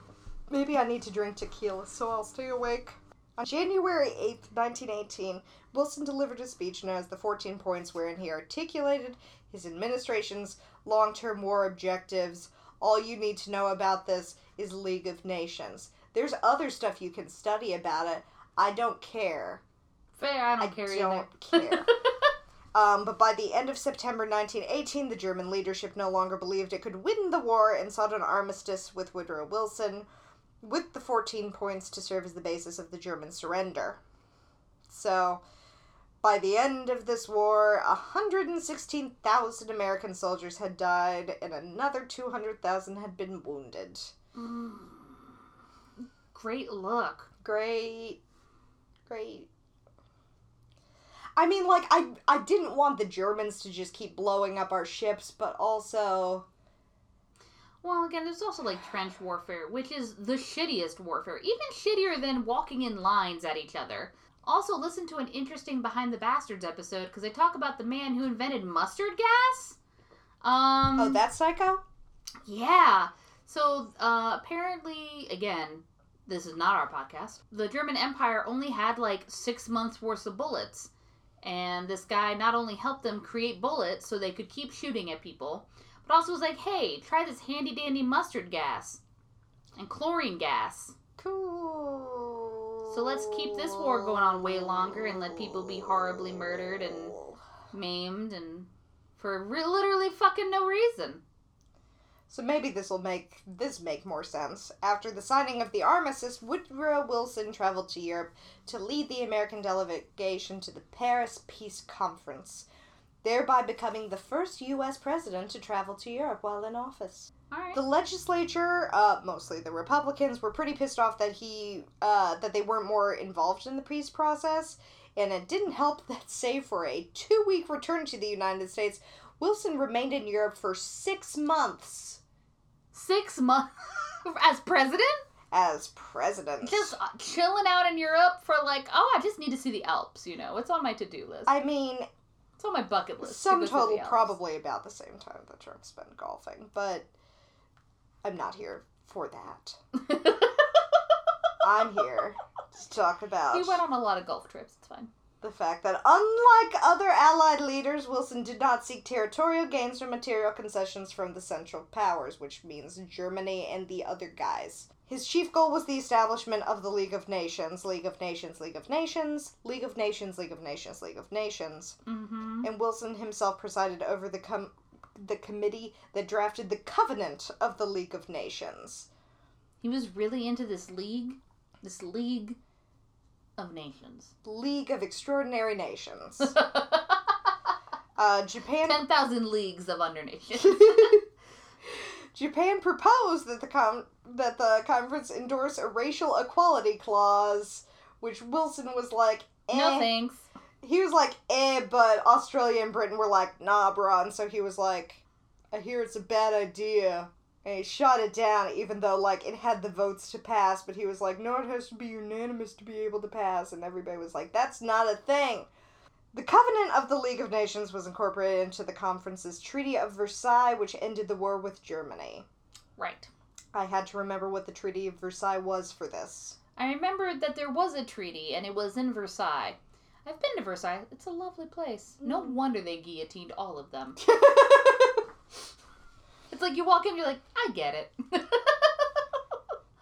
Maybe I need to drink tequila so I'll stay awake. On January 8th, 1918, Wilson delivered a speech known as the 14 Points, wherein he articulated his administration's long term war objectives. All you need to know about this is League of Nations. There's other stuff you can study about it. I don't care. Fair, I don't I care don't either. care. Um, but by the end of September 1918, the German leadership no longer believed it could win the war and sought an armistice with Woodrow Wilson, with the 14 points to serve as the basis of the German surrender. So, by the end of this war, 116,000 American soldiers had died and another 200,000 had been wounded. Mm. Great look. Great. Great. I mean, like, I, I didn't want the Germans to just keep blowing up our ships, but also. Well, again, there's also like trench warfare, which is the shittiest warfare, even shittier than walking in lines at each other. Also, listen to an interesting Behind the Bastards episode because they talk about the man who invented mustard gas. Um, Oh, that's Psycho? Yeah. So uh, apparently, again, this is not our podcast. The German Empire only had like six months worth of bullets, and this guy not only helped them create bullets so they could keep shooting at people, but also was like, "Hey, try this handy dandy mustard gas and chlorine gas." Cool. So let's keep this war going on way longer and let people be horribly murdered and maimed and for re- literally fucking no reason. So maybe this will make this make more sense. After the signing of the armistice, Woodrow Wilson traveled to Europe to lead the American delegation to the Paris Peace Conference, thereby becoming the first U.S. president to travel to Europe while in office. Right. The legislature, uh, mostly the Republicans, were pretty pissed off that he uh, that they weren't more involved in the peace process, and it didn't help that, save for a two-week return to the United States, Wilson remained in Europe for six months Six months as president? as president. just uh, chilling out in Europe for like, oh, I just need to see the Alps. You know, it's on my to do list. I mean, it's on my bucket list. to sum go total probably about the same time that Trump spent golfing, but I'm not here for that. I'm here to talk about he went on a lot of golf trips. It's fine. The fact that, unlike other Allied leaders, Wilson did not seek territorial gains or material concessions from the Central Powers, which means Germany and the other guys. His chief goal was the establishment of the League of Nations, League of Nations, League of Nations, League of Nations, League of Nations, League of Nations. Mm-hmm. and Wilson himself presided over the com- the committee that drafted the Covenant of the League of Nations. He was really into this league, this League of Nations. League of Extraordinary Nations. Uh, Japan Ten thousand leagues of under nations. Japan proposed that the com- that the conference endorse a racial equality clause, which Wilson was like, eh. no thanks. he was like, eh, but Australia and Britain were like, nah, bro." And so he was like, I hear it's a bad idea. And he shot it down, even though, like, it had the votes to pass. But he was like, no, it has to be unanimous to be able to pass. And everybody was like, that's not a thing. The Covenant of the League of Nations was incorporated into the conference's Treaty of Versailles, which ended the war with Germany. Right. I had to remember what the Treaty of Versailles was for this. I remembered that there was a treaty, and it was in Versailles. I've been to Versailles. It's a lovely place. No Mm. wonder they guillotined all of them. It's like you walk in, you're like, I get it.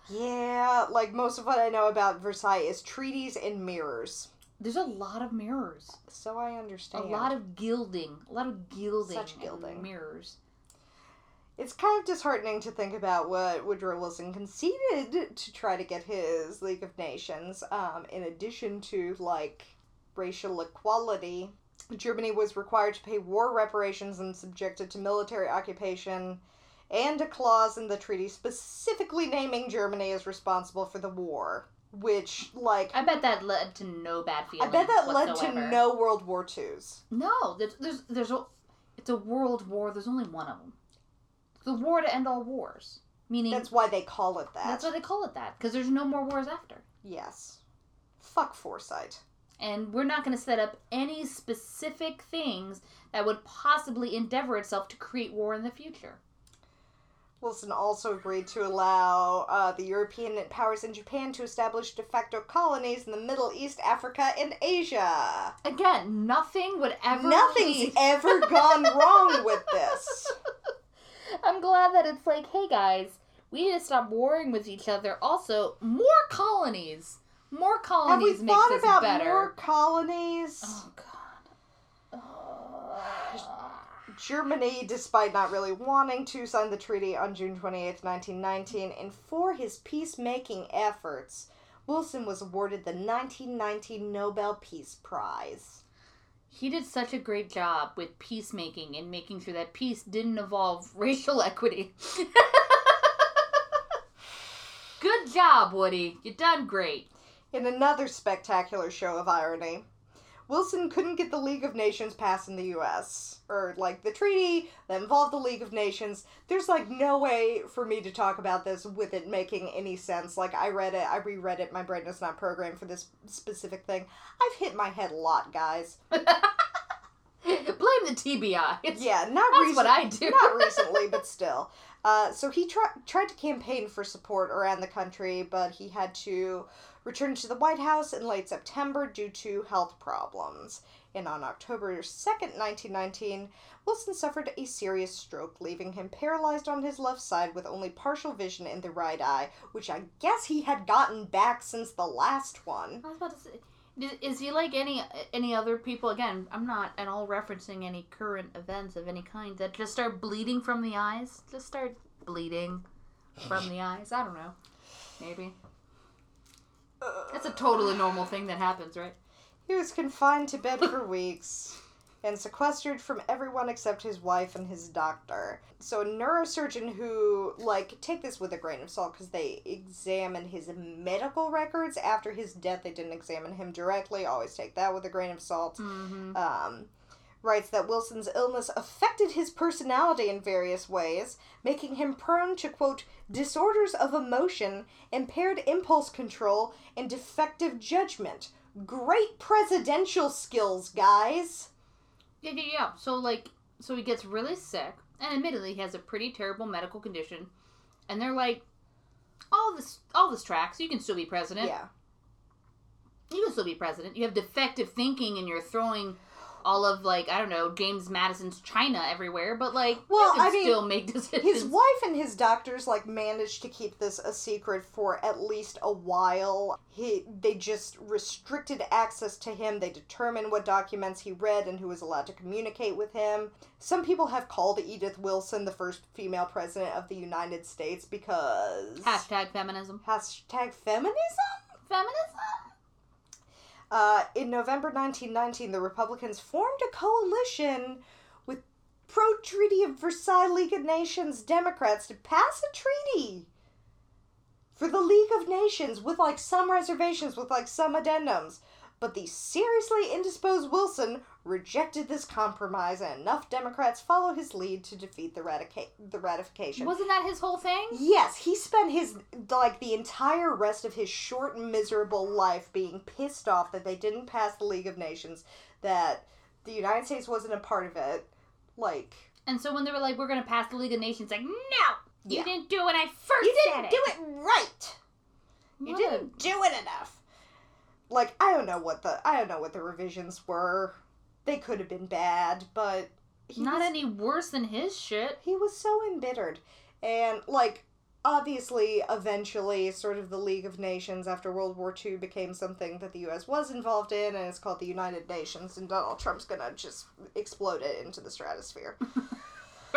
yeah, like most of what I know about Versailles is treaties and mirrors. There's a lot of mirrors. So I understand. A lot of gilding. A lot of gilding. Such gilding. mirrors. It's kind of disheartening to think about what Woodrow Wilson conceded to try to get his League of Nations. Um, in addition to like racial equality, Germany was required to pay war reparations and subjected to military occupation, and a clause in the treaty specifically naming Germany as responsible for the war. Which, like, I bet that led to no bad feelings. I bet that led to no World War Twos. No, there's, there's, there's a, it's a world war. There's only one of them. The war to end all wars. Meaning That's why they call it that. that's why they call it that because there's no more wars after. yes. Fuck foresight. And we're not going to set up any specific things that would possibly endeavor itself to create war in the future. Wilson also agreed to allow uh, the European powers in Japan to establish de facto colonies in the Middle East, Africa, and Asia. Again, nothing would ever Nothing's ever gone wrong with this. I'm glad that it's like, hey guys, we need to stop warring with each other. Also, more colonies. More colonies Have we thought about better. more colonies? Oh god. Oh. Germany, despite not really wanting to, signed the treaty on June 28, 1919, and for his peacemaking efforts, Wilson was awarded the 1919 Nobel Peace Prize. He did such a great job with peacemaking and making sure that peace didn't involve racial equity. Good job, Woody. You done great. In another spectacular show of irony, Wilson couldn't get the League of Nations passed in the US. Or, like, the treaty that involved the League of Nations. There's, like, no way for me to talk about this with it making any sense. Like, I read it, I reread it, my brain is not programmed for this specific thing. I've hit my head a lot, guys. Blame the TBI. It's, Yeah, not That's recent- what I do. not recently, but still. Uh, so he tri- tried to campaign for support around the country, but he had to return to the White House in late September due to health problems. And on October 2nd, 1919, Wilson suffered a serious stroke, leaving him paralyzed on his left side with only partial vision in the right eye, which I guess he had gotten back since the last one. I was about to say, is- he like any any other people? Again, I'm not at all referencing any current events of any kind that just start bleeding from the eyes. Just start bleeding from the eyes. I don't know. Maybe it's a totally normal thing that happens, right? He was confined to bed for weeks and sequestered from everyone except his wife and his doctor. So a neurosurgeon who like take this with a grain of salt because they examined his medical records after his death. They didn't examine him directly. Always take that with a grain of salt. Mm-hmm. Um, writes that Wilson's illness affected his personality in various ways, making him prone to, quote, disorders of emotion, impaired impulse control, and defective judgment. Great presidential skills, guys. Yeah, yeah, yeah. So like, so he gets really sick, and admittedly, he has a pretty terrible medical condition. And they're like, all this, all this tracks. You can still be president. Yeah. You can still be president. You have defective thinking, and you're throwing all of like I don't know James Madison's China everywhere. But like, Well, I mean, still make decisions. His wife and his doctors like managed to keep this a secret for at least a while. He they just restricted access to him. They determined what documents he read and who was allowed to communicate with him. Some people have called Edith Wilson the first female president of the United States because Hashtag feminism. hashtag feminism. Feminism. Uh, in November 1919, the Republicans formed a coalition with pro Treaty of Versailles League of Nations Democrats to pass a treaty for the League of Nations with like some reservations, with like some addendums. But the seriously indisposed Wilson rejected this compromise, and enough Democrats followed his lead to defeat the, the ratification. Wasn't that his whole thing? Yes, he spent his like the entire rest of his short miserable life being pissed off that they didn't pass the League of Nations, that the United States wasn't a part of it. Like And so when they were like, "We're gonna pass the League of Nations," like, no, you Yeah. didn't do what I first you didn't do it right. You What didn't do it enough. Like I don't know what the I don't know what the revisions were. They could have been bad, but Not was, any worse than his shit. he was so embittered and like obviously eventually sort of the league of nations after world war ii became something that the us was involved in and it's called the united nations and donald trump's gonna just explode it into the stratosphere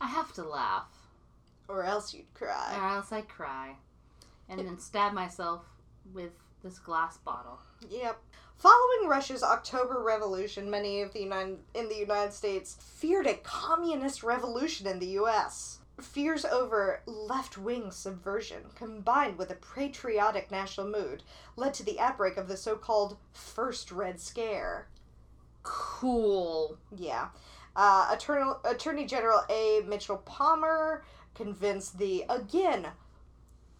I have to laugh, or else you'd cry. or else I'd cry, and then stab myself with this glass bottle. yep Following Russia's October Revolution, many of the United in the United States feared a communist revolution in the U.S. Fears over left-wing subversion, combined with a patriotic national mood, led to the outbreak of the so-called First Red Scare. Cool. Yeah. Uh, Attorney, Attorney General A. Mitchell Palmer convinced the, again,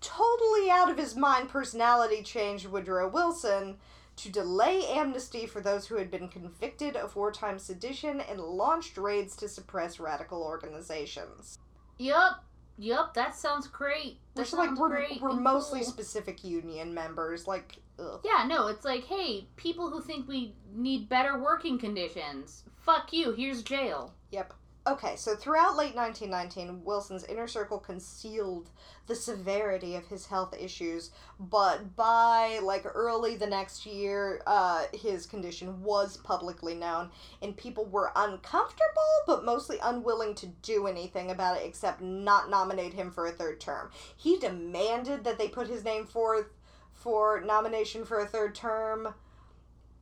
totally out of his mind personality change Woodrow Wilson to delay amnesty for those who had been convicted of wartime sedition and launched raids to suppress radical organizations. Yup. Yup, that sounds great. That Which, like, sounds we're, great we're mostly cool. specific union members. Like, ugh. Yeah, no, it's like, hey, people who think we need better working conditions, fuck you, here's jail. Yep. Okay, so throughout late 1919, Wilson's inner circle concealed the severity of his health issues, but by like early the next year, uh, his condition was publicly known, and people were uncomfortable but mostly unwilling to do anything about it except not nominate him for a third term. He demanded that they put his name forth for nomination for a third term.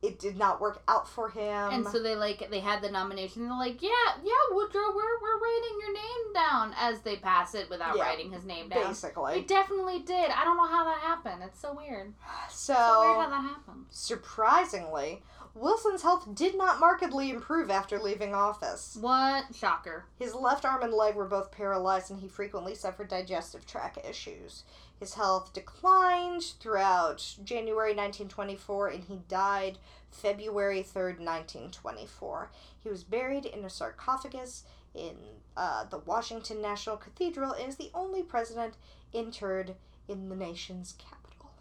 It did not work out for him. And so they like they had the nomination. They're like, yeah, yeah, Woodrow, we're we're writing your name down as they pass it without Yeah, writing his name down. basically. They definitely did. I don't know how that happened. It's so weird. So, So weird how that happened. surprisingly, Wilson's health did not markedly improve after leaving office. What shocker? His left arm and leg were both paralyzed, and he frequently suffered digestive tract issues. His health declined throughout January 1924, and he died February 3rd, 1924. He was buried in a sarcophagus in uh, the Washington National Cathedral and is the only president interred in the nation's capital.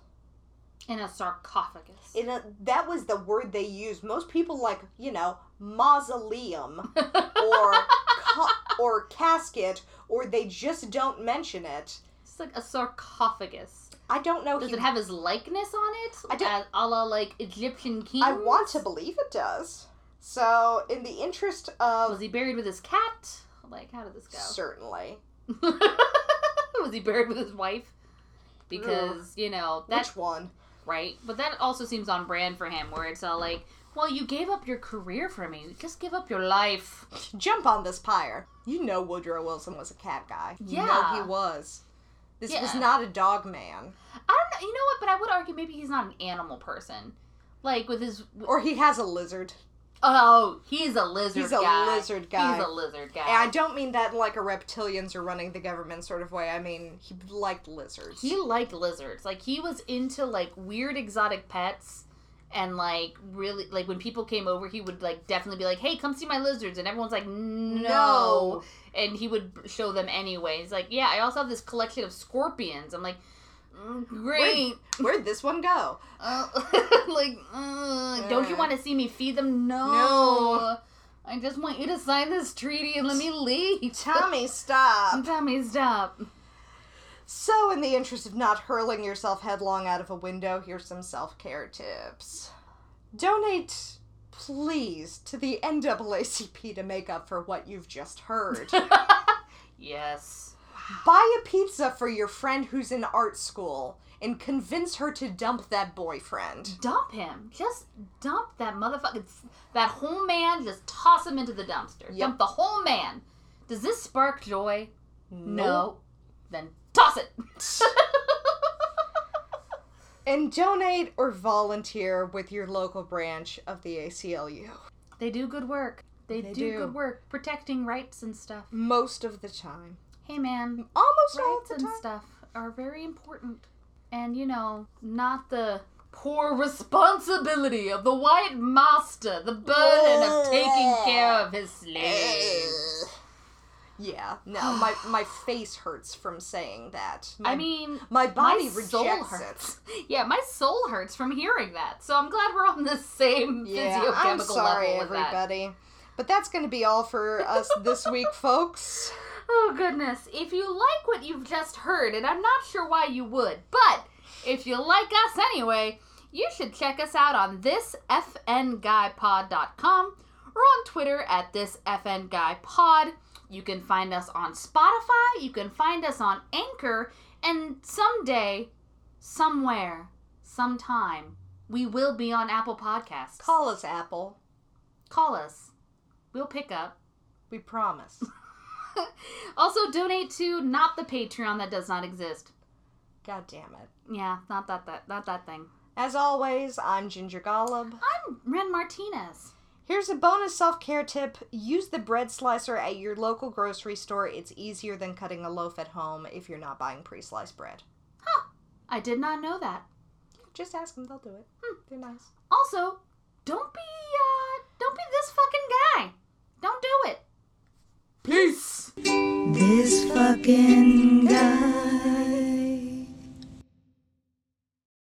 In a sarcophagus. In a, that was the word they used. Most people like, you know, mausoleum or ca- or casket or they just don't mention it. Like a sarcophagus. I don't know. Does he- it have his likeness on it? I don't- As a la like Egyptian kings? I want to believe it does. So, in the interest of Was he buried with his cat? Like, how did this go? certainly, was he buried with his wife? Because, you know, that's which one? right. But that also seems on brand for him, where it's all like, well, you gave up your career for me. Just give up your life. Jump on this pyre. You know Woodrow Wilson was a cat guy. You know Yeah. he was. This was not a dog man. I don't know. You know what? But I would argue maybe he's not an animal person. Like, with his. Or he has a lizard. Oh, he's a lizard He's a guy. lizard guy. He's a lizard guy. And I don't mean that in like a reptilians are running the government sort of way. I mean he liked lizards. He liked lizards. Like he was into like weird exotic pets and like really like when people came over he would like definitely be like, "Hey, come see my lizards." And everyone's like, "No." No. And he would show them anyway. He's like, "Yeah, I also have this collection of scorpions." I'm like, "Mm, "Great." Where'd this one go? Uh, like, uh, don't you Uh. want to see me feed them? No. No. I just want you to sign this treaty and let me leave. Tommy, stop. Me stop. So, in the interest of not hurling yourself headlong out of a window, here's some self care tips. Donate, please, to the NAACP to make up for what you've just heard. Yes. Buy a pizza for your friend who's in art school and convince her to dump that boyfriend. Dump him. Just dump that motherfucker. That whole man. Just toss him into the dumpster. Yep. Dump the whole man. Does this spark joy? Nope. Then toss it. And donate or volunteer with your local branch of the ACLU. they do good work. They, They do, do. good work protecting rights and stuff. Most of the time. Hey man, Almost all rights and stuff are very important. And you know, not the poor responsibility of the white master, the burden of taking care of his slaves. Yeah, no, my my face hurts from saying that. My, I mean, my body my rejects soul it. hurts. Yeah, my soul hurts from hearing that. So I'm glad we're on the same Yeah, physiochemical I'm sorry, level with that. everybody. But that's going to be all for us this week, folks. Oh goodness. If you like what you've just heard, and I'm not sure why you would, but if you like us anyway, you should check us out on thisfnguypod.com or on Twitter at thisfnguypod. You can find us on Spotify, you can find us on Anchor, and someday, somewhere, sometime, we will be on Apple Podcasts. Call us, Apple. Call us. We'll pick up. We promise. Also, donate to not the Patreon that does not exist. God damn it. Yeah, not that that not that thing. As always, I'm Ginger Golub, I'm Ren Martinez. Here's a bonus self care tip use the bread slicer at your local grocery store. It's easier than cutting a loaf at home if you're not buying pre sliced bread. Huh. I did not know that. Just ask them, they'll do it. Hmm. They're nice. Also, don't be uh don't be this fucking guy. Don't do it. Peace. This fucking